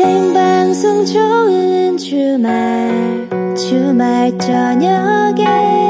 생방송 좋은 주말 주말 저녁에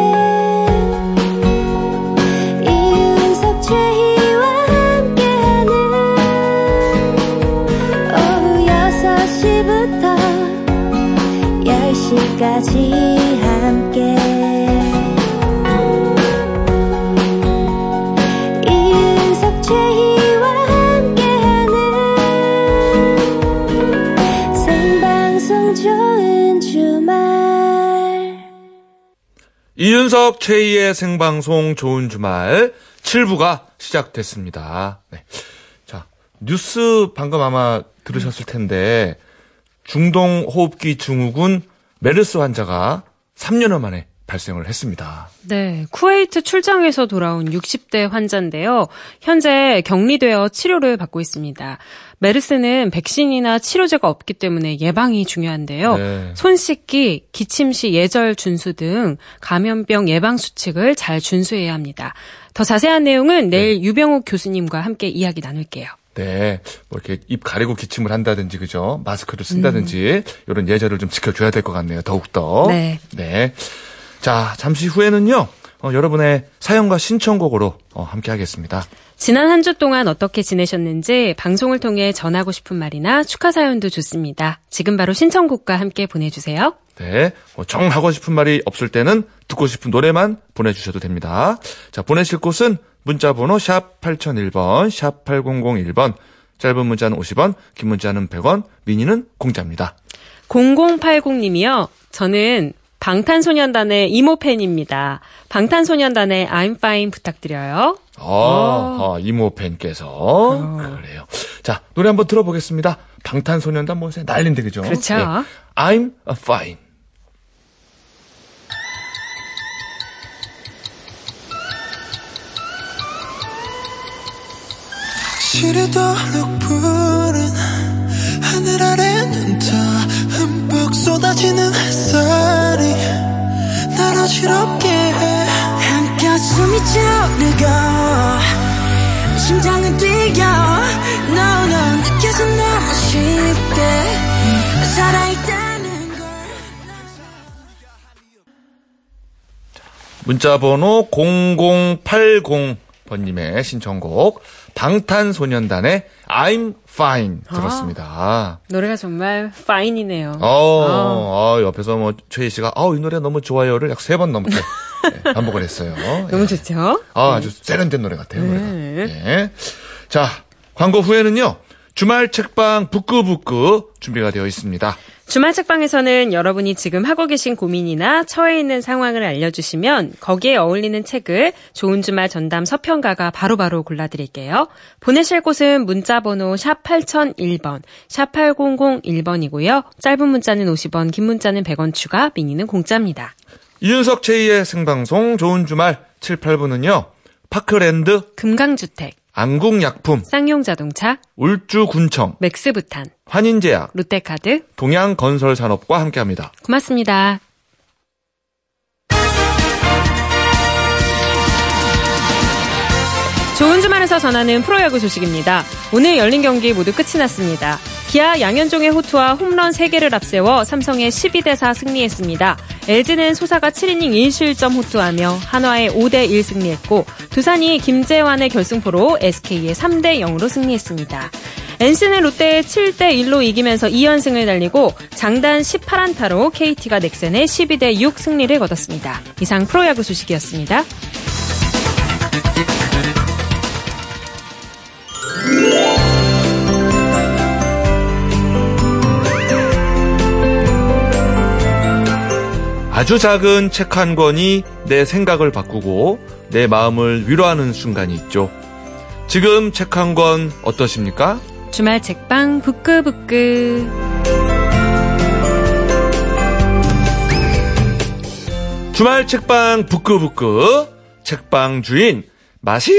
이윤석 최희의 생방송 좋은 주말 7부가 시작됐습니다. 네. 자, 뉴스 방금 아마 들으셨을 텐데 중동 호흡기 증후군 메르스 환자가 3년여 만에 발생을 했습니다. 네, 쿠웨이트 출장에서 돌아온 60대 환자인데요. 현재 격리되어 치료를 받고 있습니다. 메르스는 백신이나 치료제가 없기 때문에 예방이 중요한데요. 네. 손 씻기, 기침 시 예절 준수 등 감염병 예방 수칙을 잘 준수해야 합니다. 더 자세한 내용은 내일 유병욱 교수님과 함께 이야기 나눌게요. 네. 뭐 이렇게 입 가리고 기침을 한다든지 그죠? 마스크를 쓴다든지 이런 예절을 좀 지켜줘야 될 것 같네요. 더욱 더. 네. 네. 자, 잠시 후에는요. 어, 여러분의 사연과 신청곡으로 어, 함께 하겠습니다. 지난 한 주 동안 어떻게 지내셨는지 방송을 통해 전하고 싶은 말이나 축하 사연도 좋습니다. 지금 바로 신청곡과 함께 보내주세요. 네. 뭐 정하고 싶은 말이 없을 때는 듣고 싶은 노래만 보내주셔도 됩니다. 자, 보내실 곳은 문자번호 샵 8001번, 샵 8001번, 짧은 문자는 50원, 긴 문자는 100원, 미니는 공짜입니다. 0080님이요. 저는 방탄소년단의 이모 팬입니다. 방탄소년단의 I'm Fine 부탁드려요. 아, 아, 이모 팬께서. 그래요. 자, 노래 한번 들어보겠습니다. 방탄소년단 뭐 요새 난린데, 그죠? 그렇죠. 예. I'm fine. 시리도록 푸른 하늘 흠뻑 쏟아지는 햇살이 날 어지럽게 해. 한껏 숨이 차오르고 심장은 뛰어 No no 느껴져 너무 쉽게 살아있다는 걸. 문자 번호 0080번님의 신청곡, 방탄소년단의 I'm fine 들었습니다. 노래가 정말 파인이네요. 어, 어, 옆에서 뭐, 최희 씨가, 어, 이 노래 너무 좋아요를 약 세 번 넘게 네, 반복을 했어요. 너무 예. 좋죠? 아, 아주 세련된 노래 같아요, 노래가. 네. 예. 자, 광고 후에는요, 주말 책방 북끄북끄 준비가 되어 있습니다. 주말 책방에서는 여러분이 지금 하고 계신 고민이나 처해 있는 상황을 알려주시면 거기에 어울리는 책을 좋은 주말 전담 서평가가 바로바로 골라드릴게요. 보내실 곳은 문자번호 샵 8001번, 샵 8001번이고요. 짧은 문자는 50원, 긴 문자는 100원 추가, 미니는 공짜입니다. 이윤석 최희의 생방송 좋은 주말 7, 8부는요, 파크랜드, 금강주택, 안국약품, 쌍용자동차, 울주군청, 맥스부탄, 환인제약, 롯데카드, 동양건설산업과 함께합니다. 고맙습니다. 좋은 주말에서 전하는 프로야구 소식입니다. 오늘 열린 경기 모두 끝이 났습니다. 기아 양현종의 호투와 홈런 3개를 앞세워 삼성의 12대 4 승리했습니다. LG는 소사가 7이닝 1실점 호투하며 한화의 5대 1 승리했고 두산이 김재환의 결승포로 SK의 3대 0으로 승리했습니다. NC는 롯데의 7대 1로 이기면서 2연승을 달리고 장단 18안타로 KT가 넥센의 12대 6 승리를 거뒀습니다. 이상 프로야구 소식이었습니다. 아주 작은 책 한 권이 내 생각을 바꾸고 내 마음을 위로하는 순간이 있죠. 지금 책 한 권 어떠십니까? 주말 책방 부끄부끄 주말 책방 부끄부끄 책방 주인 맛있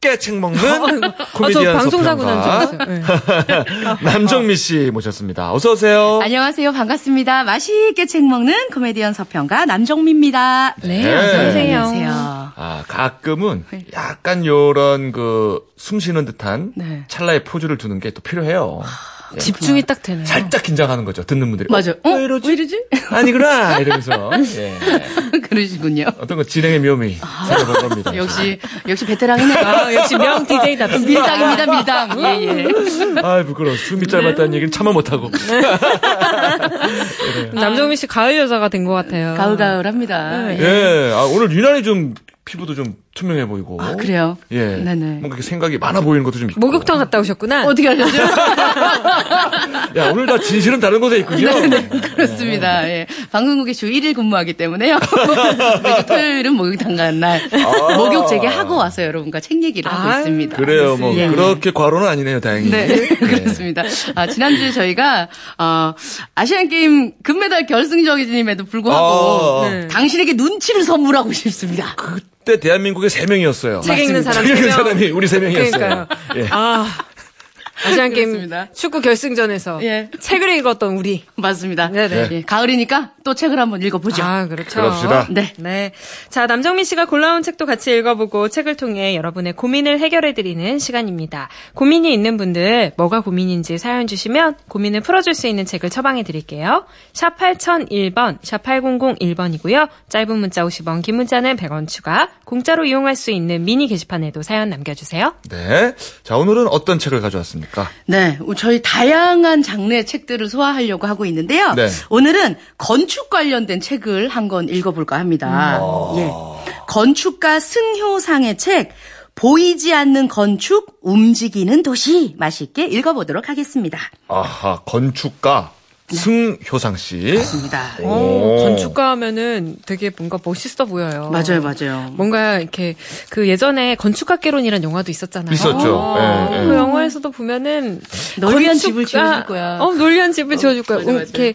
게 책 먹는 아, 저 코미디언 방송사고 난줄 소평가 알았어요. 네. 남정미 씨 모셨습니다. 어서 오세요. 안녕하세요. 반갑습니다. 맛있게 책 먹는 코미디언 서평가 남정미입니다. 네, 네. 어서 오세요. 안녕하세요. 아, 가끔은 약간 요런 그 숨쉬는 듯한 네. 찰나의 포즈를 두는 게 또 필요해요. 집중이 딱 되네요. 살짝 긴장하는 거죠. 듣는 분들이. 맞아. 어? 왜 이러지? 왜 이러지? 아니구나 이러면서 예. 그러시군요. 어떤 거 진행의 묘미 찾아볼 겁니다. 역시 역시 베테랑이네요. 아, 역시 명 DJ답습니다. 밀당입니다, 밀당. 예, 예. 아 부끄러워. 숨이 짧았다는 얘기를 차마 못하고. 남정민 씨 가을 여자가 된 것 같아요. 가을가을합니다. 예. 예. 아, 오늘 유난히 좀 피부도 좀 투명해 보이고. 아, 그래요? 예. 네네. 뭔가 이렇게 생각이 많아 보이는 것도 좀 있고. 목욕탕 갔다 오셨구나. 어떻게 하셨죠? 야 오늘 다 진실은 다른 곳에 있군요. 네, 그렇습니다. 예. 방송국에 주 1일 근무하기 때문에요. 매주 토요일은 목욕탕 가는 날. 목욕 재개하고 와서 여러분과 책 얘기를 하고 아유, 있습니다. 그래요. 뭐 예, 예. 그렇게 과로는 아니네요. 다행히. 네, 그렇습니다. 아, 지난주에 저희가, 어, 아시안게임 금메달 결승전임에도 불구하고, 아, 네. 당신에게 눈치를 선물하고 싶습니다. 그 때 대한민국에 세 명이었어요. 책 읽는 사람 책 읽는. 사람이 우리 세 명이었어요. 그러니까요. 예. 아, 아시안 게임. 축구 결승전에서 예. 책을 읽었던 우리. 맞습니다. 네네. 예, 가을이니까 또 책을 한번 읽어보죠. 아, 그렇죠. 그럽시다. 네. 네. 자, 남정민 씨가 골라온 책도 같이 읽어보고 책을 통해 여러분의 고민을 해결해드리는 시간입니다. 고민이 있는 분들, 뭐가 고민인지 사연 주시면 고민을 풀어줄 수 있는 책을 처방해드릴게요. 샵 8001번, 샵 8001번이고요. 짧은 문자 50원, 긴 문자는 100원 추가, 공짜로 이용할 수 있는 미니 게시판에도 사연 남겨주세요. 네. 자 오늘은 어떤 책을 가져왔습니까? 네, 저희 다양한 장르의 책들을 소화하려고 하고 있는데요. 네. 오늘은 건축 관련된 책을 한 권 읽어볼까 합니다. 음. 예. 건축가 승효상의 책, 보이지 않는 건축, 움직이는 도시. 맛있게 읽어보도록 하겠습니다. 아하 건축가 승효상 씨. 맞습니다. 오, 오. 건축가 하면은 되게 뭔가 멋있어 보여요. 맞아요, 맞아요. 뭔가 이렇게 그 예전에 건축학개론이라는 영화도 있었잖아요. 있었죠. 예, 예. 그 영화에서도 보면은 널 건축가- 집을 지어줄 거야. 어, 널 위한 집을 지어줄 거야. 맞아, 어, 맞아. 이렇게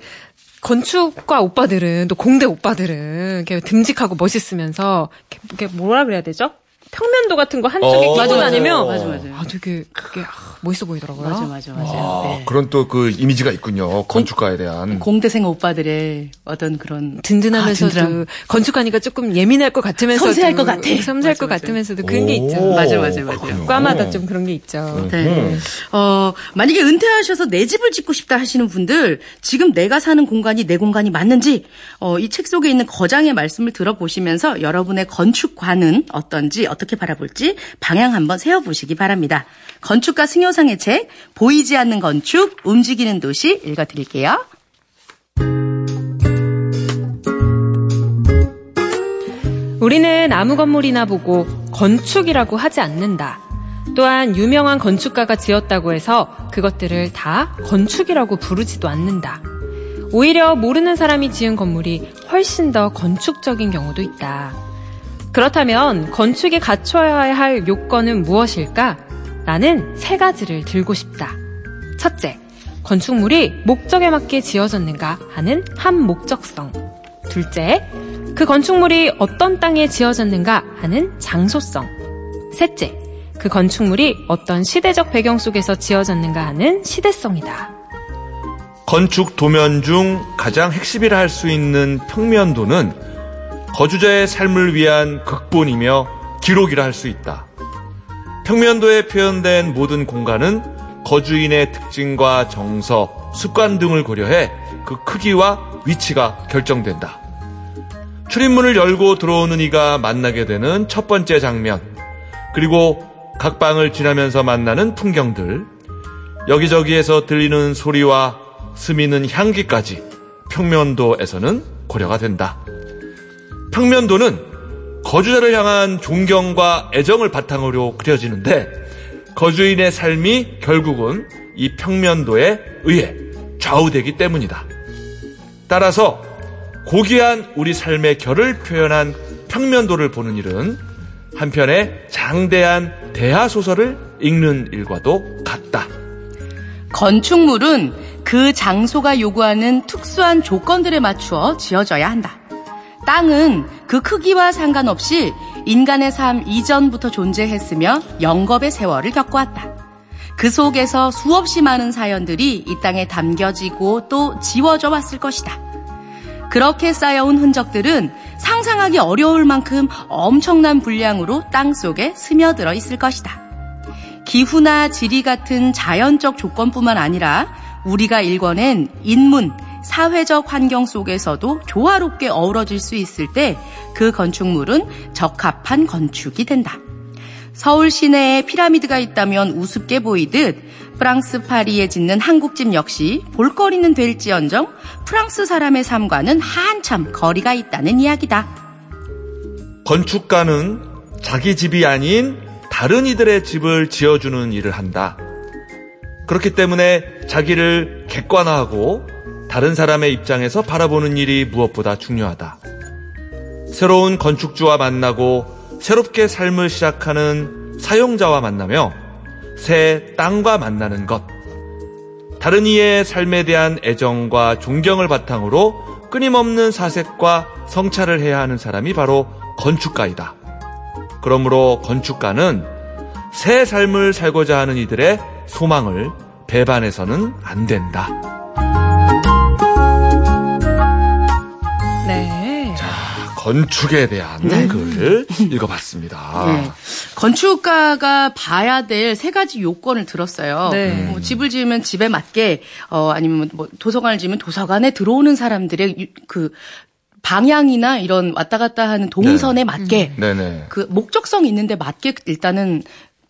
건축과 오빠들은 또 공대 오빠들은 이렇게 듬직하고 멋있으면서 이렇게, 뭐라 그래야 되죠? 평면도 같은 거 한쪽에 어. 끼고 맞아, 맞아. 다니면 맞아, 맞아. 아 되게 그게 아, 멋있어 보이더라고요. 맞아, 맞아, 맞아. 아, 네. 그런 또 그 이미지가 있군요. 건축가에 대한. 공대생 오빠들의 어떤 그런 든든하면서도 아, 든든함. 건축하니까 조금 예민할 것 같으면서도 섬세할 것 같아. 섬세할 맞아, 것 맞아. 같으면서도 그런 게 오, 있죠. 맞아, 맞아, 맞아. 그렇군요. 과마다 좀 그런 게 있죠. 네. 어, 만약에 은퇴하셔서 내 집을 짓고 싶다 하시는 분들, 지금 내가 사는 공간이 내 공간이 맞는지, 어, 이 책 속에 있는 거장의 말씀을 들어보시면서 여러분의 건축관은 어떤지, 어떻게 바라볼지 방향 한번 세워보시기 바랍니다. 건축가 승효상의 책, 보이지 않는 건축, 움직이는 도시 읽어드릴게요. 우리는 아무 건물이나 보고 건축이라고 하지 않는다. 또한 유명한 건축가가 지었다고 해서 그것들을 다 건축이라고 부르지도 않는다. 오히려 모르는 사람이 지은 건물이 훨씬 더 건축적인 경우도 있다. 그렇다면 건축이 갖춰야 할 요건은 무엇일까? 나는 세 가지를 들고 싶다. 첫째, 건축물이 목적에 맞게 지어졌는가 하는 한 목적성. 둘째, 그 건축물이 어떤 땅에 지어졌는가 하는 장소성. 셋째, 그 건축물이 어떤 시대적 배경 속에서 지어졌는가 하는 시대성이다. 건축 도면 중 가장 핵심이라 할 수 있는 평면도는 거주자의 삶을 위한 극본이며 기록이라 할 수 있다. 평면도에 표현된 모든 공간은 거주인의 특징과 정서, 습관 등을 고려해 그 크기와 위치가 결정된다. 출입문을 열고 들어오는 이가 만나게 되는 첫 번째 장면, 그리고 각 방을 지나면서 만나는 풍경들, 여기저기에서 들리는 소리와 스미는 향기까지 평면도에서는 고려가 된다. 평면도는 거주자를 향한 존경과 애정을 바탕으로 그려지는데 거주인의 삶이 결국은 이 평면도에 의해 좌우되기 때문이다. 따라서 고귀한 우리 삶의 결을 표현한 평면도를 보는 일은 한편의 장대한 대하 소설을 읽는 일과도 같다. 건축물은 그 장소가 요구하는 특수한 조건들에 맞추어 지어져야 한다. 땅은 그 크기와 상관없이 인간의 삶 이전부터 존재했으며 영겁의 세월을 겪어왔다. 그 속에서 수없이 많은 사연들이 이 땅에 담겨지고 또 지워져 왔을 것이다. 그렇게 쌓여온 흔적들은 상상하기 어려울 만큼 엄청난 분량으로 땅 속에 스며들어 있을 것이다. 기후나 지리 같은 자연적 조건뿐만 아니라 우리가 읽어낸 인문, 사회적 환경 속에서도 조화롭게 어우러질 수 있을 때 그 건축물은 적합한 건축이 된다. 서울 시내에 피라미드가 있다면 우습게 보이듯 프랑스 파리에 짓는 한국집 역시 볼거리는 될지언정 프랑스 사람의 삶과는 한참 거리가 있다는 이야기다. 건축가는 자기 집이 아닌 다른 이들의 집을 지어주는 일을 한다. 그렇기 때문에 자기를 객관화하고 다른 사람의 입장에서 바라보는 일이 무엇보다 중요하다. 새로운 건축주와 만나고 새롭게 삶을 시작하는 사용자와 만나며 새 땅과 만나는 것. 다른 이의 삶에 대한 애정과 존경을 바탕으로 끊임없는 사색과 성찰을 해야 하는 사람이 바로 건축가이다. 그러므로 건축가는 새 삶을 살고자 하는 이들의 소망을 배반해서는 안 된다. 건축에 대한 글 읽어봤습니다. 네. 건축가가 봐야 될 세 가지 요건을 들었어요. 네. 뭐 집을 지으면 집에 맞게 어 아니면 뭐 도서관을 지으면 도서관에 들어오는 사람들의 유- 그 방향이나 이런 왔다 갔다 하는 동선에 맞게 네네. 그 목적성 있는데 맞게 일단은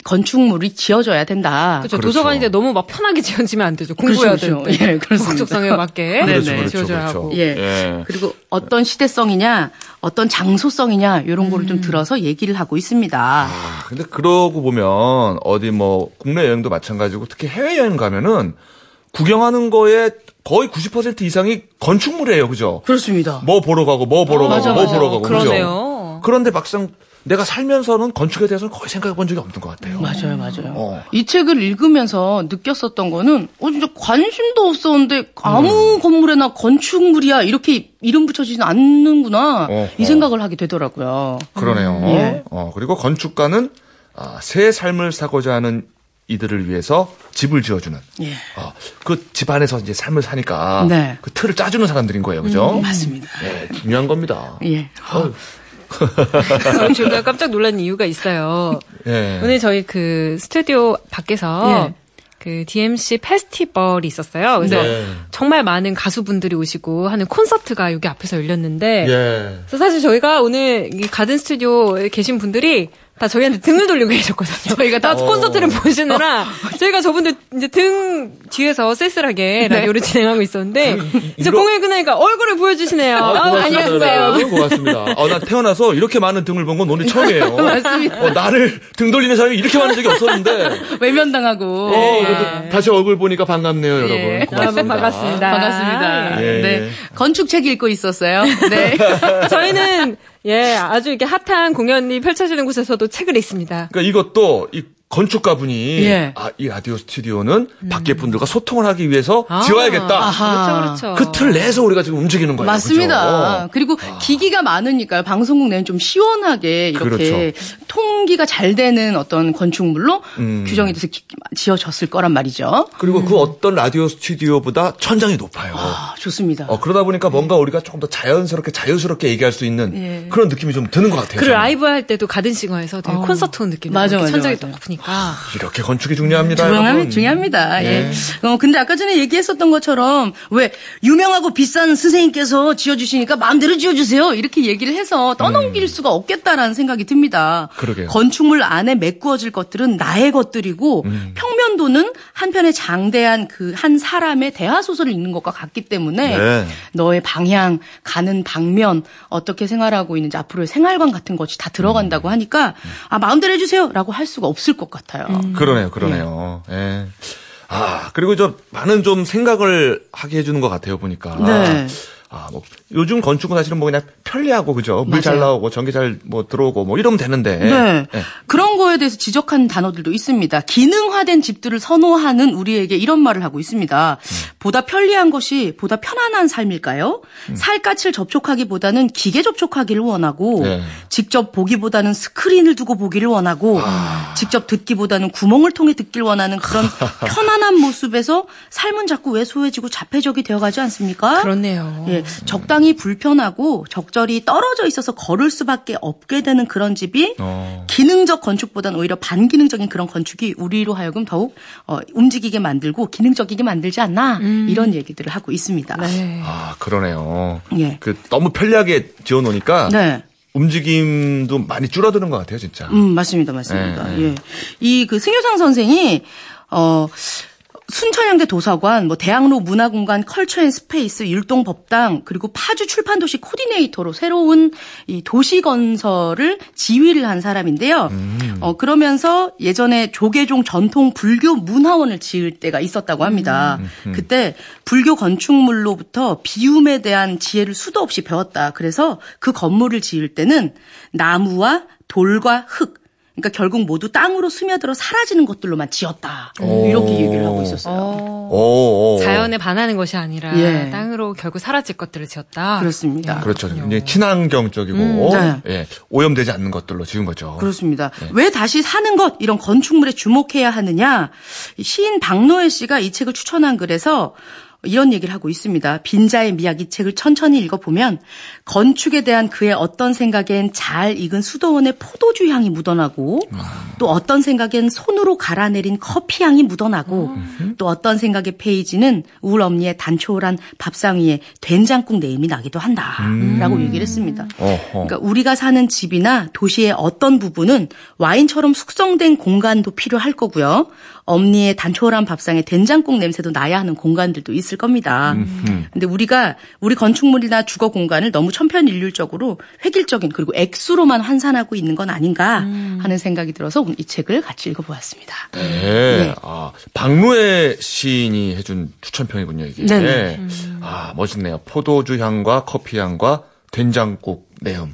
건축물이 지어져야 된다. 그렇죠. 그렇죠. 도서관인데 너무 막 편하게 지어지면 안 되죠. 공부해야 그렇죠, 될 때. 예, 그렇습니다. 목적성에 맞게 그렇죠, 네네. 그렇죠, 지어져야 그렇죠. 하고. 예. 예. 그리고 어떤 시대성이냐, 어떤 장소성이냐 이런 거를 좀 들어서 얘기를 하고 있습니다. 아, 근데 그러고 보면 어디 뭐 국내 여행도 마찬가지고 특히 해외 여행 가면은 구경하는 거에 거의 90% 이상이 건축물이에요, 그죠? 그렇습니다. 뭐 보러 가고 뭐 보러 어, 가고 맞아, 뭐 맞아. 보러 가고 그죠? 그러네요. 그런데 막상 내가 살면서는 건축에 대해서는 거의 생각해 본 적이 없는 것 같아요. 맞아요, 맞아요. 어. 이 책을 읽으면서 느꼈었던 거는, 어, 진짜 관심도 없었는데, 아무 건물에나 건축물이야, 이렇게 이름 붙여지진 않는구나, 어허. 이 생각을 하게 되더라고요. 그러네요. 예. 어, 그리고 건축가는 아, 새 삶을 사고자 하는 이들을 위해서 집을 지어주는 예. 어, 그 집 안에서 이제 삶을 사니까 네. 그 틀을 짜주는 사람들인 거예요, 그죠? 맞습니다. 예, 중요한 겁니다. 예. 어, 제가 깜짝 놀란 이유가 있어요. 예. 오늘 저희 그 스튜디오 밖에서 예. 그 DMC 페스티벌이 있었어요. 그래서 네. 정말 많은 가수분들이 오시고 하는 콘서트가 여기 앞에서 열렸는데 예. 그래서 사실 저희가 오늘 이 가든 스튜디오에 계신 분들이 다 저희한테 등을 돌리고 계셨거든요. 저희가 다 콘서트를 보시느라 저희가 저분들 이제 등 뒤에서 쓸쓸하게 라디오를 진행하고 있었는데 이제 이러- 공연 끝나니까 얼굴을 보여주시네요. 아, 고맙습니다. 안녕하세요. 고맙습니다. 어, 나 태어나서 이렇게 많은 등을 본 건 오늘 처음이에요. 맞습니다. 어, 나를 등 돌리는 사람이 이렇게 많은 적이 없었는데. 외면당하고. 어, 예. 그래도 다시 얼굴 보니까 반갑네요, 여러분. 예. 고맙습니다. 반갑습니다. 반갑습니다. 예, 네. 예. 건축책 읽고 있었어요. 네. 저희는 예 아주 이렇게 핫한 공연이 펼쳐지는 곳에서도 책을 읽습니다. 그러니까 이것도 이 건축가분이 예. 아, 이 라디오 스튜디오는 밖에 분들과 소통을 하기 위해서 지어야겠다. 음. 아하. 그렇죠, 그렇죠. 그 틀 내에서 우리가 지금 움직이는 거예요. 맞습니다. 그죠? 그리고 기기가 많으니까요. 방송국 내는 좀 시원하게 이렇게 통기가 잘 되는 어떤 건축물로 음. 규정이 돼서 기- 지어졌을 거란 말이죠. 그리고 그 어떤 라디오 스튜디오보다 천장이 높아요. 아, 좋습니다. 어, 그러다 보니까 뭔가 우리가 조금 더 자연스럽게 자유스럽게 얘기할 수 있는 예. 그런 느낌이 좀 드는 것 같아요. 그. 라이브 할 때도 가든 싱어에서 되게 콘서트 온 느낌. 맞아, 맞아, 천장이. 높으니까. 이렇게 건축이 중요합니다. 중요합니다. 여러분. 중요합니다. 네. 예. 어, 근데 아까 전에 얘기했었던 것처럼 왜 유명하고 비싼 선생님께서 지어주시니까 마음대로 지어주세요. 이렇게 얘기를 해서 떠넘길 수가 없겠다라는 생각이 듭니다. 음. 그러게요. 건축물 안에 메꾸어질 것들은 나의 것들이고 음. 평면도는 한편의 장대한 그 한 사람의 대화 소설을 읽는 것과 같기 때문에 네. 너의 방향, 가는 방면, 어떻게 생활하고 있는지 앞으로의 생활관 같은 것이 다 음. 들어간다고 하니까 아 마음대로 해주세요라고 할 수가 없을 것 같아요. 그러네요, 그러네요. 예. 아, 그리고 좀 많은 좀 생각을 하게 해주는 것 같아요, 보니까. 네. 아, 뭐, 요즘 건축은 사실은 뭐 그냥 편리하고, 그죠? 물 잘. 나오고, 전기 잘 뭐 들어오고, 뭐 이러면 되는데. 네. 예. 그런 거에 대해서 지적한 단어들도 있습니다. 기능화된 집들을 선호하는 우리에게 이런 말을 하고 있습니다. 보다 편리한 것이 보다 편안한 삶일까요? 살갗을 접촉하기보다는 기계 접촉하기를 원하고 네. 직접 보기보다는 스크린을 두고 보기를 원하고 직접 듣기보다는 구멍을 통해 듣길 원하는 그런 편안한 모습에서 삶은 자꾸 왜소해지고 자폐적이 되어가지 않습니까? 그렇네요. 예, 적당히 불편하고 적절히 떨어져 있어서 걸을 수밖에 없게 되는 그런 집이 어. 기능적 건축보다는 오히려 반기능적인 그런 건축이 우리로 하여금 더욱 어, 움직이게 만들고 기능적이게 만들지 않나 이런 얘기들을 하고 있습니다. 네. 아, 그러네요. 예. 그 너무 편리하게 지어 놓으니까 네. 움직임도 많이 줄어드는 것 같아요, 진짜. 음, 맞습니다. 맞습니다. 네, 네. 예. 이 그 승효상 선생이 어 순천향대 도서관, 뭐 대학로 문화공간 Culture and Space, 율동법당, 그리고 파주 출판도시 코디네이터로 새로운 이 도시 건설을 지휘를 한 사람인데요. 어 그러면서 예전에 조계종 전통 불교 문화원을 지을 때가 있었다고 합니다. 그때 불교 건축물로부터 비움에 대한 지혜를 수도 없이 배웠다. 그래서 그 건물을 지을 때는 나무와 돌과 흙 그러니까 결국 모두 땅으로 스며들어 사라지는 것들로만 지었다. 이렇게 얘기를 하고 있었어요. 어, 오, 오. 자연에 반하는 것이 아니라 예. 땅으로 결국 사라질 것들을 지었다. 그렇습니다. 그렇죠. 굉장히 친환경적이고 음, 네. 예, 오염되지 않는 것들로 지은 거죠. 그렇습니다. 왜 다시 사는 것 이런 건축물에 주목해야 하느냐? 이 시인 박노해 씨가 이 책을 추천한 글에서 이런 얘기를 하고 있습니다. 빈자의 미학 이 책을 천천히 읽어보면 건축에 대한 그의 어떤 생각엔 잘 익은 수도원의 포도주 향이 묻어나고 또 어떤 생각엔 손으로 갈아내린 커피 향이 묻어나고 또 어떤 생각의 페이지는 울 엄니의 단초란 밥상 위에 된장국 내음이 나기도 한다라고 얘기를 했습니다. 그러니까 우리가 사는 집이나 도시의 어떤 부분은 와인처럼 숙성된 공간도 필요할 거고요. 엄니의 단촐한 밥상에 된장국 냄새도 나야 하는 공간들도 있을 겁니다. 근데 우리가 우리 건축물이나 주거 공간을 너무 천편일률적으로 획일적인 그리고 액수로만 환산하고 있는 건 아닌가 하는 생각이 들어서 오늘 이 책을 같이 읽어보았습니다. 네. 네. 아, 박노해 시인이 해준 추천평이군요, 이게. 네네. 아, 멋있네요. 포도주 향과 커피 향과 된장국 내음.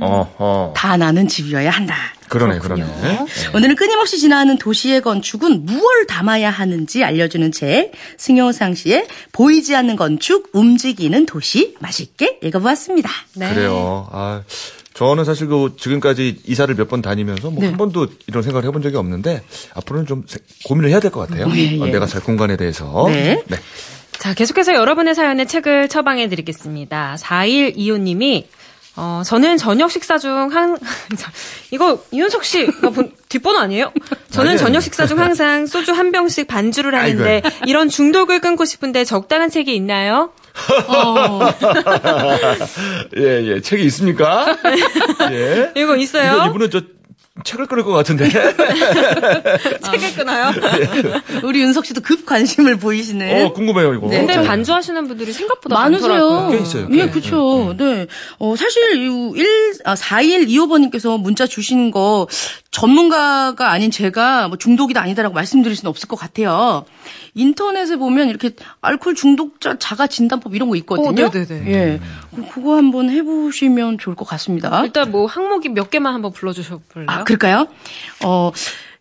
어허. 다 나는 집이어야 한다. 그러네, 그렇군요. 그러네. 네. 오늘은 끊임없이 지나가는 도시의 건축은 무엇을 담아야 하는지 알려주는 책 승용상 씨의 보이지 않는 건축 움직이는 도시 맛있게 읽어보았습니다. 네. 그래요. 아, 저는 사실 그 지금까지 이사를 몇 번 다니면서 뭐한 네. 번도 이런 생각을 해본 적이 없는데 앞으로는 좀 세- 고민을 해야 될 것 같아요. 예, 예. 어, 내가 살 공간에 대해서. 네. 자, 계속해서 여러분의 사연에 책을 처방해 드리겠습니다. 4125님이 어, 저는 저녁 식사 중 한, 자, 이거, 이윤석 씨, 이거 본- 뒷번호 아니에요? 저는. 저녁 식사 중 항상 소주 한 병씩 반주를 하는데, 이런 중독을 끊고 싶은데 적당한 책이 있나요? 예, 예. 책이 있습니까? 예. 이거 있어요? 이거 이분은 저 책을 끊을 것 같은데. 책을 끊어요? 우리 윤석 씨도 급 관심을 보이시는. 어, 궁금해요, 이거. 근데 네. 반주하시는 분들이 생각보다 많으세요. 꽤 있어요, 예, 꽤. 그렇죠. 네. 어, 사실 이 1, 아, 4125번님께서 문자 주신 거 전문가가 아닌 제가 뭐 중독이다 아니다라고 말씀드릴 수는 없을 것 같아요. 인터넷에 보면 이렇게 알코올 중독자 자가 진단법 이런 거 있거든요. 어, 네네네. 예. 그거 한번 해보시면 좋을 것 같습니다. 일단 뭐 항목이 몇 개만 한번 불러주셔 볼래요? 아, 그럴까요? 어,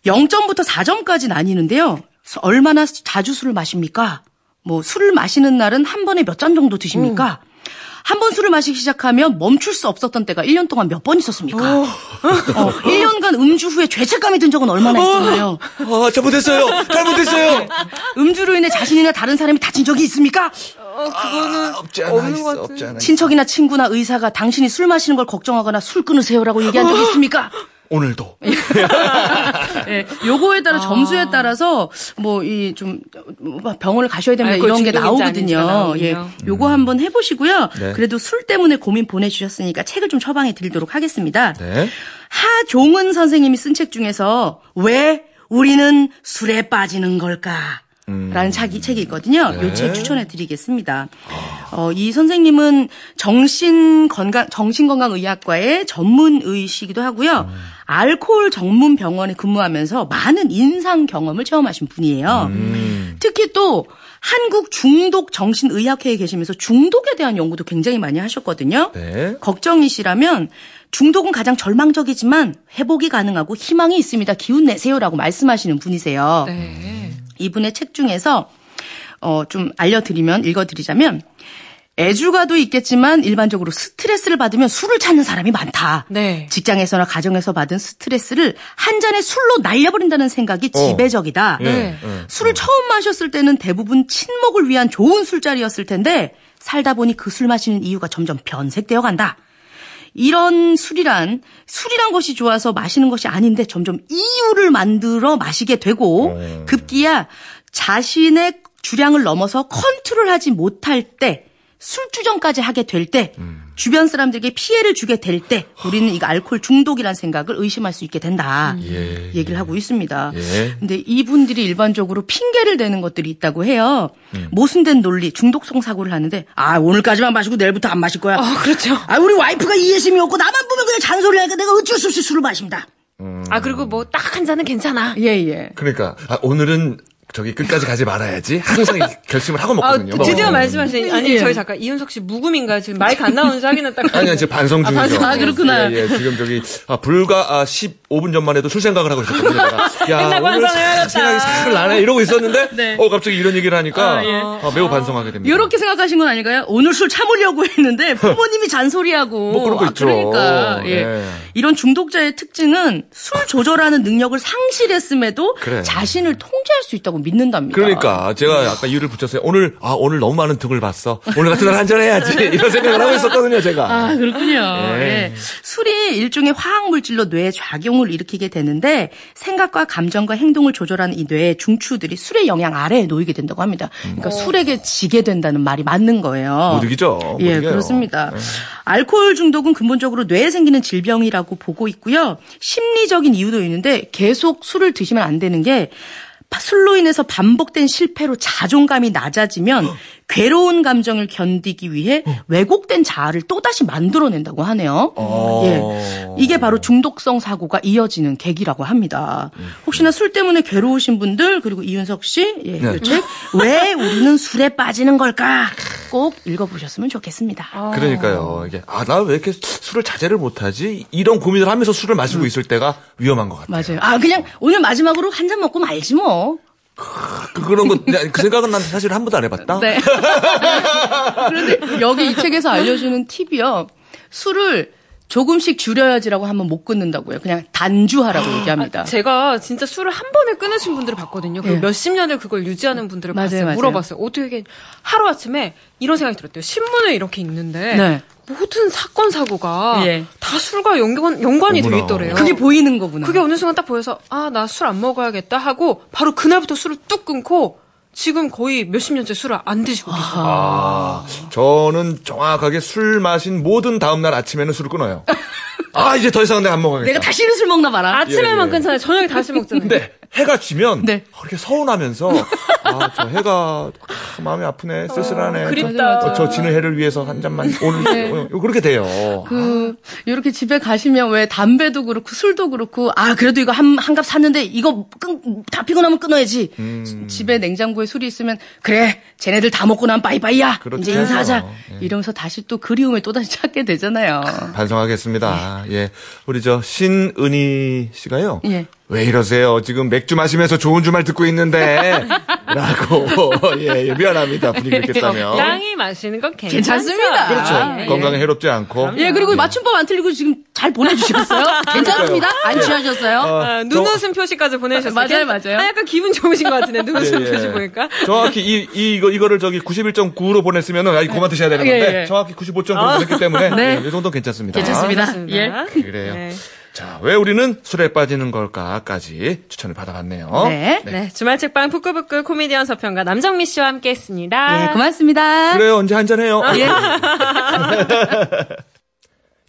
0점부터 4점까지 나뉘는데요. 얼마나 자주 술을 마십니까? 뭐, 술을 마시는 날은 한 번에 몇 잔 정도 드십니까? 한번 술을 마시기 시작하면 멈출 수 없었던 때가 1년 동안 몇 번 있었습니까? 어, 1년간 음주 후에 죄책감이 든 적은 얼마나 있었나요? 아, 잘못했어요. 잘못했어요. 음주로 인해 자신이나 다른 사람이 다친 적이 있습니까? 어, 그거는 없지 않아 없는 있어, 것. 없지 않아. 친척이나 친구나 의사가 당신이 술 마시는 걸 걱정하거나 술 끊으세요라고 얘기한 적이 있습니까? 오늘도. 예, 요거에 따라 점수에 따라서 뭐 이 좀 병원을 가셔야 됩니다 알코올 이런 게 중독인지 나오거든요. 예, 나오군요. 요거 한번 해보시고요. 네. 그래도 술 때문에 고민 보내주셨으니까 책을 좀 처방해 드리도록 하겠습니다. 네. 하종은 선생님이 쓴 책 중에서 왜 우리는 술에 빠지는 걸까? 라는 책이, 책이 있거든요. 네. 요책 추천해 드리겠습니다. 어, 이 선생님은 정신건강, 정신건강의학과의 전문의시기도 하고요. 알코올 전문 병원에 근무하면서 많은 인상 경험을 체험하신 분이에요. 특히 또 한국 중독 정신의학회에 계시면서 중독에 대한 연구도 굉장히 많이 하셨거든요. 네. 걱정이시라면 중독은 가장 절망적이지만 회복이 가능하고 희망이 있습니다. 기운 내세요라고 말씀하시는 분이세요. 네. 이분의 책 중에서 어, 좀 알려드리면 읽어드리자면 애주가도 있겠지만 일반적으로 스트레스를 받으면 술을 찾는 사람이 많다. 네. 직장에서나 가정에서 받은 스트레스를 한 잔의 술로 날려버린다는 생각이 어. 지배적이다. 예, 네. 예. 술을 처음 마셨을 때는 대부분 친목을 위한 좋은 술자리였을 텐데 살다 보니 그 술 마시는 이유가 점점 변색되어 간다. 이런 술이란 술이란 것이 좋아서 마시는 것이 아닌데 점점 이유를 만들어 마시게 되고 급기야 자신의 주량을 넘어서 컨트롤하지 못할 때 술주정까지 하게 될때 주변 사람들에게 피해를 주게 될 때 우리는 이거 알코올 중독이라는 생각을 의심할 수 있게 된다. 예. 얘기를 하고 있습니다. 예. 근데 이분들이 일반적으로 핑계를 대는 것들이 있다고 해요. 음. 모순된 논리, 중독성 사고를 하는데 아 오늘까지만 마시고 내일부터 안 마실 거야. 아, 그렇죠. 아 우리 와이프가 이해심이 없고 나만 보면 그냥 잔소리 하니까 내가 어쩔 수 없이 술을 마십니다. 아, 그리고 뭐 딱 한 잔은 괜찮아. 예 예. 그러니까 아, 오늘은 저기 끝까지 가지 말아야지. 항상 이 결심을 하고 아, 먹거든요. 드디어 뭐. 말씀하신 아니 예. 저희 작가 이윤석 씨 무금인가요? 지금 마이크 안 나오는지 확인했다가 아니요, 지금 반성 중이죠. 반성. 아, 그렇구나. 예, 예, 지금 저기, 아, 불과, 아, 15분 전만 해도 술 생각을 하고 있었거든요. 야, 맨날 오늘 반성해야겠다. 생각이 살 나네. 이러고 있었는데, 네. 어, 갑자기 이런 얘기를 하니까, 아, 예. 아, 매우 반성하게 됩니다. 이렇게 생각하신 건 아닐까요? 오늘 술 참으려고 했는데 부모님이 잔소리하고. 뭐 그런 거 아, 있죠. 그러니까 예. 예. 이런 중독자의 특징은 술 조절하는 능력을 상실했음에도 그래. 자신을 통제할 수 있다고 믿는답니다. 그러니까, 제가 아까 이유를 붙였어요. 오늘, 아, 오늘 너무 많은 득을 봤어. 오늘 같은 날 한잔 해야지. 이런 생각을 하고 있었거든요, 제가. 아, 그렇군요. 예. 예. 술이 일종의 화학 물질로 뇌에 작용을 일으키게 되는데 생각과 감정과 행동을 조절하는 이 뇌의 중추들이 술의 영향 아래에 놓이게 된다고 합니다. 그러니까 술에게 지게 된다는 말이 맞는 거예요. 못 이기죠. 못 예, 이겨요. 그렇습니다. 알코올 중독은 근본적으로 뇌에 생기는 질병이라고 보고 있고요. 심리적인 이유도 있는데 계속 술을 드시면 안 되는 게 술로 인해서 반복된 실패로 자존감이 낮아지면 괴로운 감정을 견디기 위해 왜곡된 자아를 또다시 만들어낸다고 하네요. 어. 예. 이게 바로 중독성 사고가 이어지는 계기라고 합니다. 혹시나 술 때문에 괴로우신 분들 그리고 이윤석 씨, 예, 네. 이 책, 왜 우리는 술에 빠지는 걸까? 꼭 읽어보셨으면 좋겠습니다. 그러니까요. 이게, 아, 나 왜 이렇게 술을 자제를 못하지? 이런 고민을 하면서 술을 마시고 있을 때가 위험한 것 같아요. 맞아요. 아, 그냥 오늘 마지막으로 한 잔 먹고 말지 뭐. 그- 그런 거, 그 생각은 난 사실 한 번도 안 해봤다. 네. 그런데 여기 이 책에서 알려주는 팁이요. 술을 조금씩 줄여야지라고 하면 못 끊는다고요. 그냥 단주하라고 얘기합니다. 제가 진짜 술을 한 번에 끊으신 분들을 봤거든요. 예. 몇십 년을 그걸 유지하는 분들을 맞아요, 봤어요. 맞아요. 물어봤어요. 어떻게 하루 아침에 이런 생각이 들었대요. 신문에 이렇게 읽는데 네. 모든 사건 사고가 예. 다 술과 연관 연관이 돼 어머나. 있더래요. 그게 보이는 거구나. 그게 어느 순간 딱 보여서 아 나 술 안 먹어야겠다 하고 바로 그날부터 술을 뚝 끊고 지금 거의 몇십 년째 술을 안 드시고 계세요. 아, 저는 정확하게 술 마신 모든 다음날 아침에는 술을 끊어요. 아, 이제 더 이상 내가 안 먹어야겠다. 내가 다시는 술 먹나 봐라. 아침에만 예. 끊잖아요. 저녁에 다시 먹잖아요. 근데 해가 지면 네. 이렇게 서운하면서 아, 저 해가 아, 마음이 아프네, 쓸쓸하네. 그립다. 저, 저 지는 해를 위해서 한 잔만 오늘 어, 그렇게 돼요. 그 이렇게 집에 가시면 왜 담배도 그렇고 술도 그렇고 아 그래도 이거 한 한 갑 샀는데 이거 끊, 다 피고 나면 끊어야지. 음. 집에 냉장고에 술이 있으면 그래 쟤네들 다 먹고 나면 빠이빠이야. 그렇죠. 이제 인사하자. 예. 이러면서 다시 또 그리움을 또 다시 찾게 되잖아요. 반성하겠습니다. 예. 우리 저 신은희 씨가요. 예. 왜 이러세요? 지금 맥주 마시면서 좋은 주말 듣고 있는데. 라고. 예, 예, 미안합니다. 분위기 겠다면 적당히 마시는 건 괜찮습니다. 괜찮습니다. 그렇죠. 예. 건강에 해롭지 않고. 예 그리고 맞춤법 안 틀리고 지금 잘 보내주셨어요. 괜찮습니다. 안 취하셨어요? 아, 눈웃음 표시까지 보내주셨어요. 맞아요, 맞아요. 아, 약간 기분 좋으신 것 같은데, 눈웃음 예, 예. 표시 보니까. 정확히 이, 이, 이거, 이거를 저기 91.9로 보냈으면은, 아이, 그만 드셔야 되는 건데, 예, 예. 정확히 95.9로 보냈기 때문에, 네. 예, 이 정도는 괜찮습니다. 괜찮습니다. 그렇습니다. 예. 그래요. 네. 자, 왜 우리는 술에 빠지는 걸까까지 추천을 받아봤네요. 네. 네, 주말 책방 푸끄푸끄 코미디언 서평가 남정미 씨와 함께 했습니다. 예, 고맙습니다. 그래요, 언제 한잔해요. 예.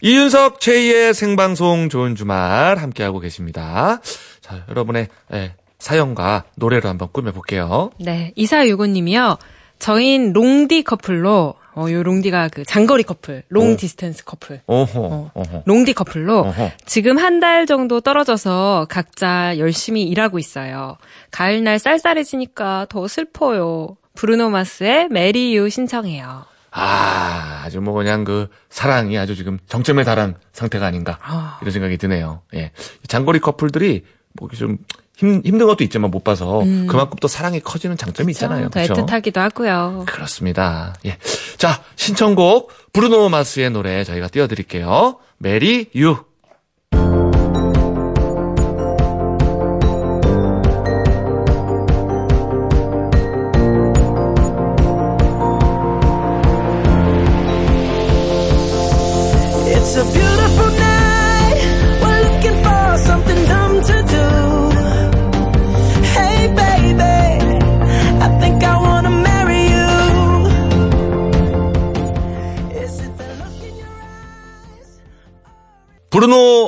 이윤석 최희의 생방송 좋은 주말 함께하고 계십니다. 자, 여러분의 예, 사연과 노래로 한번 꾸며볼게요. 네, 이사유고님이요. 저인 롱디 커플로, 어, 요 롱디가 그 장거리 커플, long 어. distance 커플. 어허, 어허. 롱디 커플로 어허. 지금 한 달 정도 떨어져서 각자 열심히 일하고 있어요. 가을날 쌀쌀해지니까 더 슬퍼요. 브루노 마스의 Marry You 신청해요. 아, 아주 뭐 그냥 그 사랑이 아주 지금 정점에 달한 상태가 아닌가 아. 이런 생각이 드네요. 예, 이 장거리 커플들이 뭐좀 힘든 것도 있지만 못 봐서 그만큼 또 사랑이 커지는 장점이 있잖아요. 더? 애틋하기도 하고요. 그렇습니다. 예, 자 신청곡 브루노 마스의 노래 저희가 띄워드릴게요. Marry You.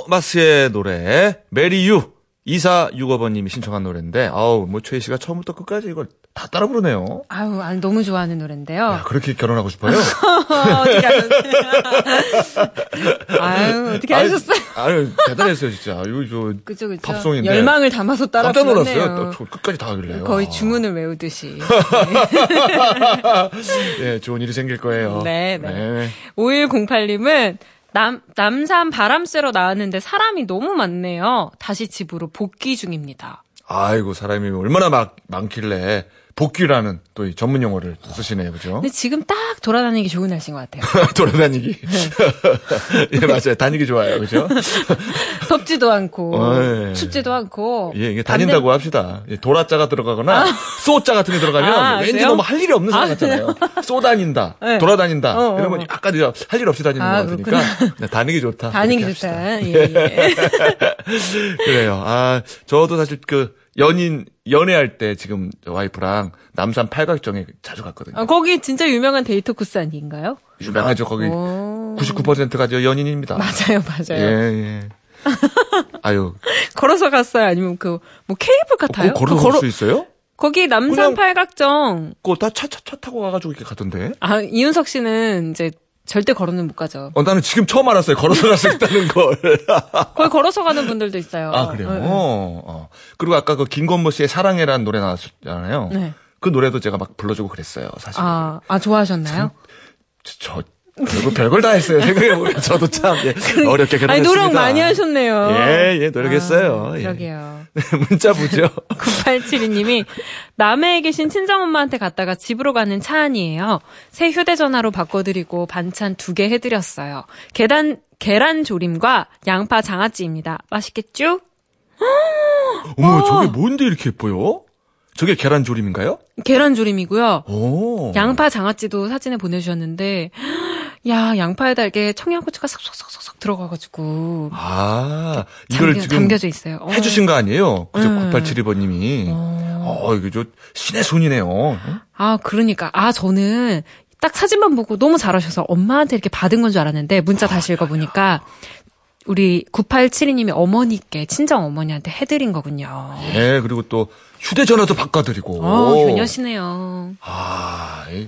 마스의 노래 메리 유 2465번님이 신청한 노래인데 아우 뭐 최희 씨가 처음부터 끝까지 이걸 다 따라 부르네요. 아유, 아니, 너무 좋아하는 노래인데요. 야, 그렇게 결혼하고 싶어요? 어떻게 하셨어요? 아유, 어떻게 아유, 하셨어요? 아유 대단했어요 진짜. 이거 저. 팝송인데. 열망을 담아서 따라 깜짝. 놀랐어요. 또 끝까지 다 하길래요. 거의 주문을 외우듯이. 예, 좋은 일이 생길 거예요. 네, 네. 5108님은 남, 남산 바람 쐬러 나왔는데 사람이 너무 많네요. 다시 집으로 복귀 중입니다. 아이고 사람이 얼마나 막 많길래 복귀라는 또이 전문 용어를 쓰시네요, 그죠? 근데 지금 딱 돌아다니기 좋은 날씨인 것 같아요. 돌아다니기. 예, 맞아요. 다니기 좋아요, 그죠? 덥지도 않고, 어, 예. 춥지도 않고. 예, 이게 다닌다고 합시다. 예, 도라자가 들어가거나 쏘자 같은 게 들어가면 아, 왠지 그래요? 너무 할 일이 없는 사람 아, 같잖아요. 쏘다닌다, 네. 돌아다닌다. 어, 어, 이러면 어. 약간 할 일 없이 다니는 아, 것 같으니까 네, 다니기 좋다. 다니기 좋다. 예, 예. 그래요. 아, 저도 사실 그 연인 연애할 때 지금 와이프랑 남산 팔각정에 자주 갔거든요. 아, 거기 진짜 유명한 데이터 코스 아닌가요? 유명하죠. 거기 오. 99%가 저 연인입니다. 맞아요, 예, 맞아요. 예. 아유, 걸어서 갔어요? 아니면 그, 뭐 케이블 같아요? 거, 걸어 그 갈수 있어요? 거기 남산 팔각정. 그거 다차 차, 차 타고 가가지고 이렇게 가던데. 아, 이윤석 씨는 이제 절대 걸어는 못 가죠. 어, 나는 지금 처음 알았어요. 걸어서 갈 수 있다는 걸. 거기 걸어서 가는 분들도 있어요. 아, 그래요? 네, 네. 어, 어. 그리고 아까 그 김건모 씨의 사랑해라는 노래 나왔잖아요. 네. 그 노래도 제가 막 불러주고 그랬어요, 사실. 아, 아, 좋아하셨나요? 저, 별걸, 별걸 다 했어요. 생각해보면 저도 참, 예, 어렵게 결혼했습니다. 아니, 노력 많이 하셨네요. 예, 예, 노력했어요. 아, 예. 그러게요. 문자 보죠. 9872님이 남해에 계신 친정엄마한테 갔다가 집으로 가는 차 안이에요. 새 휴대전화로 바꿔드리고 반찬 두 개 해드렸어요. 계란, 계란 조림과 양파 장아찌입니다. 맛있겠죠? 어머, 저게 뭔데 이렇게 예뻐요? 저게 계란 조림인가요? 계란 조림이고요. 오. 양파 장아찌도 사진에 보내주셨는데, 야, 양파에다 이렇게 청양고추가 쏙쏙쏙쏙 들어가가지고. 아, 이걸 담겨, 지금 담겨져 있어요. 어. 해주신 거 아니에요? 그죠? 음. 9872번님이. 어, 이거 저, 신의 손이네요. 아, 그러니까. 아, 저는 딱 사진만 보고 너무 잘하셔서 엄마한테 이렇게 받은 건 줄 알았는데, 문자 다시 읽어보니까, 우리 9872님이 어머니께, 친정 어머니한테 해드린 거군요. 예, 그리고 또, 휴대전화도 바꿔드리고. 어, 효녀시네요. 아, 이,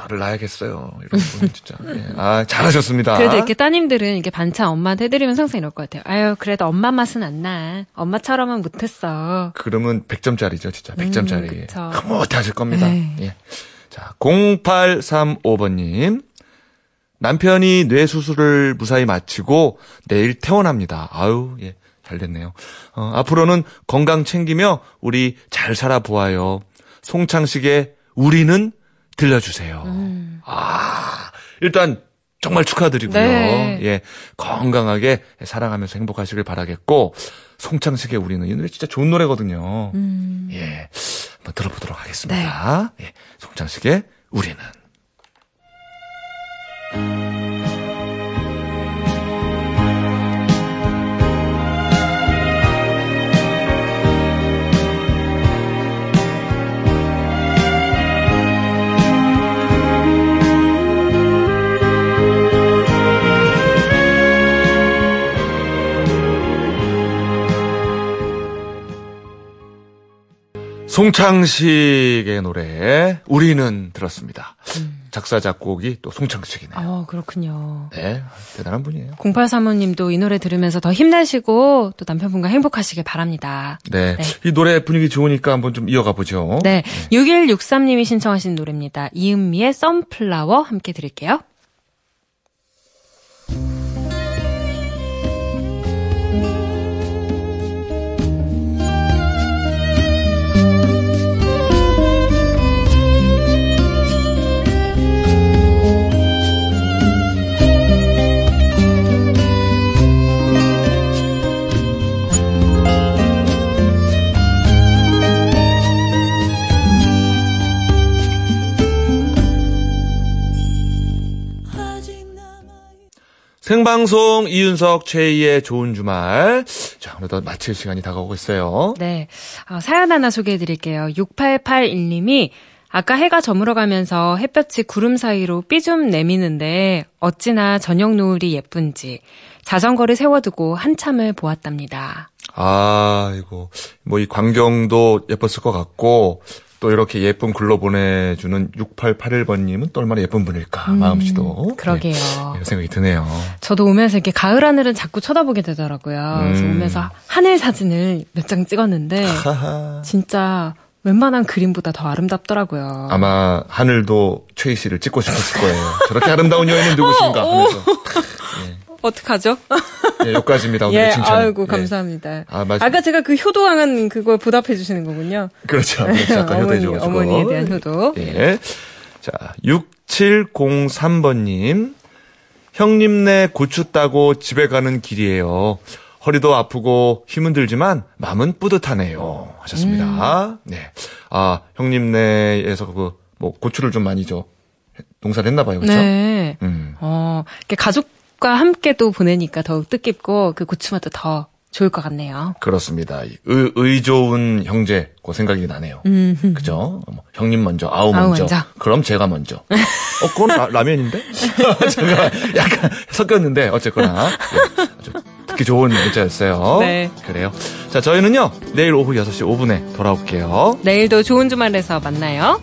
딸을 낳아야겠어요. 이런 분 진짜. 예. 아, 잘하셨습니다. 그래도 이렇게 따님들은 이렇게 반찬 엄마한테 해드리면 항상 이럴 것 같아요. 아유, 그래도 엄마 맛은 안 나. 엄마처럼은 못했어. 그러면 100점짜리죠, 진짜. 100점짜리. 음, 그쵸. 흐뭇해 하실 겁니다. 네. 예. 자, 0835번님. 남편이 뇌수술을 무사히 마치고 내일 퇴원합니다. 아유, 예. 잘 됐네요. 어, 앞으로는 건강 챙기며 우리 잘 살아보아요. 송창식의 우리는 들려주세요. 음. 아, 일단 정말 축하드리고요. 네. 예. 건강하게 사랑하면서 행복하시길 바라겠고, 송창식의 우리는 이 노래 진짜 좋은 노래거든요. 음. 예. 한번 들어보도록 하겠습니다. 예. 송창식의 우리는. 송창식의 노래 우리는 들었습니다. 작사 작곡이 또 송창식이네요. 어, 그렇군요. 네, 대단한 분이에요. 0835님도 이 노래 들으면서 더 힘내시고 또 남편분과 행복하시길 바랍니다. 네, 네. 이 노래 분위기 좋으니까 한번 좀 이어가 보죠. 네. 6163님이 신청하신 노래입니다. 이은미의 썬플라워 함께 들을게요. 생방송 이윤석 최희의 좋은 주말. 자, 어느덧 마칠 시간이 다가오고 있어요. 네. 어, 사연 하나 소개해 드릴게요. 6881님이 아까 해가 저물어 가면서 햇볕이 구름 사이로 삐 좀 내미는데 어찌나 저녁 노을이 예쁜지 자전거를 세워두고 한참을 보았답니다. 아, 이거, 뭐, 이 광경도 예뻤을 것 같고, 또 이렇게 예쁜 글로 보내주는 6881번님은 또 얼마나 예쁜 분일까, 마음씨도. 음, 그러게요. 네, 이런 생각이 드네요. 저도 오면서 이렇게 가을 하늘은 자꾸 쳐다보게 되더라고요. 그래서 음. 오면서 하늘 사진을 몇 장 찍었는데. 진짜 웬만한 그림보다 더 아름답더라고요. 아마 하늘도 최희 씨를 찍고 싶었을 거예요. 저렇게 아름다운 여인은 누구신가 하면서. 어떡하죠? 예, 여기까지입니다. 오늘의 예, 칭찬. 아이고 감사합니다. 아, 맞- 아까 제가 그 효도왕은 그걸 보답해 주시는 거군요. 그렇죠. 그렇죠. 아까 어머니, 효도해줘가지고. 어머니에 대한 효도. 예. 자, 6703번님. 형님네 고추 따고 집에 가는 길이에요. 허리도 아프고 힘은 들지만 마음은 뿌듯하네요. 하셨습니다. 음. 네. 아, 형님네에서 그, 뭐, 고추를 좀 많이 저, 농사를 했나 봐요. 그렇죠? 네. 음. 어, 가족 과 함께 또 보내니까 더욱 뜻깊고 그 고추맛도 더 좋을 것 같네요. 그렇습니다. 이 의, 의 좋은 형제, 그 생각이 나네요. 음. 그죠? 뭐, 형님 먼저, 아우 아우 먼저. 먼저. 그럼 제가 먼저. 어, 그건 라, 면인데 제가 약간 섞였는데, 어쨌거나. 예, 아주 듣기 좋은 문자였어요. 네. 그래요. 자, 저희는요, 내일 오후 6시 5분에 돌아올게요. 내일도 좋은 주말에서 만나요.